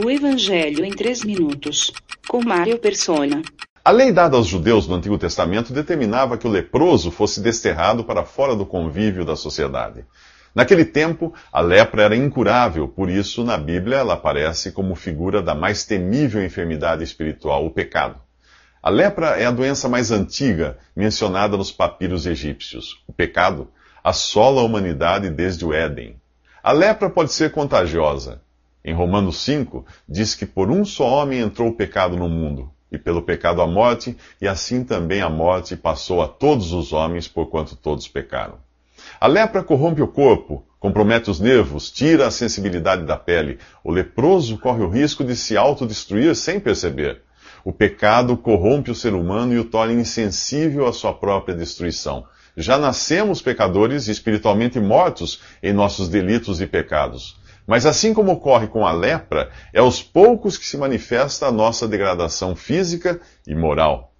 O Evangelho em 3 minutos. Com Mário Persona. A lei dada aos judeus no Antigo Testamento determinava que o leproso fosse desterrado para fora do convívio da sociedade. Naquele tempo, a lepra era incurável, por isso, na Bíblia, ela aparece como figura da mais temível enfermidade espiritual, o pecado. A lepra é a doença mais antiga mencionada nos papiros egípcios. O pecado assola a humanidade desde o Éden. A lepra pode ser contagiosa. Em Romanos 5, diz que por um só homem entrou o pecado no mundo, e pelo pecado a morte, e assim também a morte passou a todos os homens, porquanto todos pecaram. A lepra corrompe o corpo, compromete os nervos, tira a sensibilidade da pele. O leproso corre o risco de se autodestruir sem perceber. O pecado corrompe o ser humano e o torna insensível à sua própria destruição. Já nascemos pecadores e espiritualmente mortos em nossos delitos e pecados. Mas assim como ocorre com a lepra, é aos poucos que se manifesta a nossa degradação física e moral.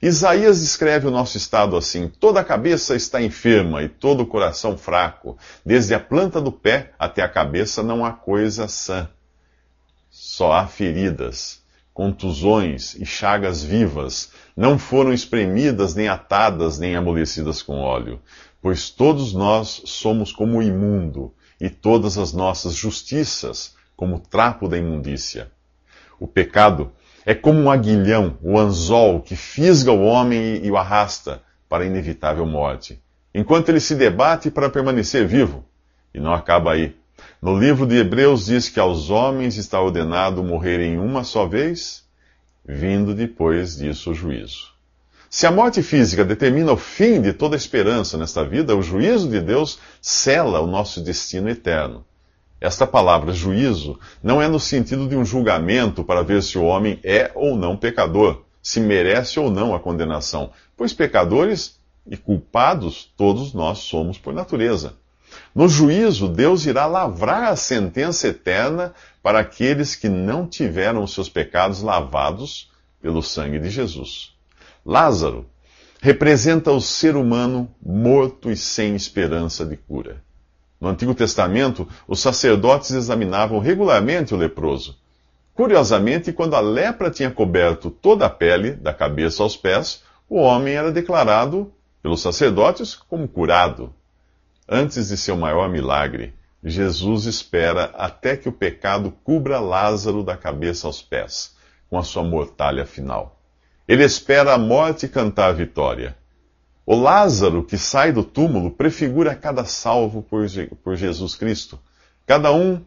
Isaías descreve o nosso estado assim: toda a cabeça está enferma e todo o coração fraco. Desde a planta do pé até a cabeça não há coisa sã. Só há feridas, contusões e chagas vivas. Não foram espremidas, nem atadas, nem amolecidas com óleo. Pois todos nós somos como o imundo e todas as nossas justiças como trapo da imundícia. O pecado é como um aguilhão, o anzol, que fisga o homem e o arrasta para a inevitável morte, enquanto ele se debate para permanecer vivo. E não acaba aí. No livro de Hebreus diz que aos homens está ordenado morrerem uma só vez, vindo depois disso o juízo. Se a morte física determina o fim de toda esperança nesta vida, o juízo de Deus cela o nosso destino eterno. Esta palavra juízo não é no sentido de um julgamento para ver se o homem é ou não pecador, se merece ou não a condenação, pois pecadores e culpados todos nós somos por natureza. No juízo, Deus irá lavrar a sentença eterna para aqueles que não tiveram os seus pecados lavados pelo sangue de Jesus. Lázaro representa o ser humano morto e sem esperança de cura. No Antigo Testamento, os sacerdotes examinavam regularmente o leproso. Curiosamente, quando a lepra tinha coberto toda a pele, da cabeça aos pés, o homem era declarado pelos sacerdotes como curado. Antes de seu maior milagre, Jesus espera até que o pecado cubra Lázaro da cabeça aos pés, com a sua mortalha final. Ele espera a morte cantar a vitória. O Lázaro que sai do túmulo prefigura cada salvo por, Jesus Cristo, cada um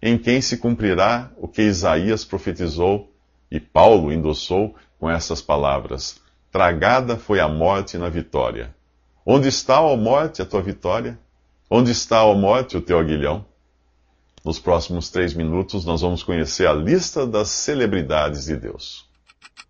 em quem se cumprirá o que Isaías profetizou e Paulo endossou com essas palavras: Tragada foi a morte na vitória. Onde está, ó morte, a tua vitória? Onde está, ó morte, o teu aguilhão? Nos próximos três minutos, nós vamos conhecer a lista das celebridades de Deus.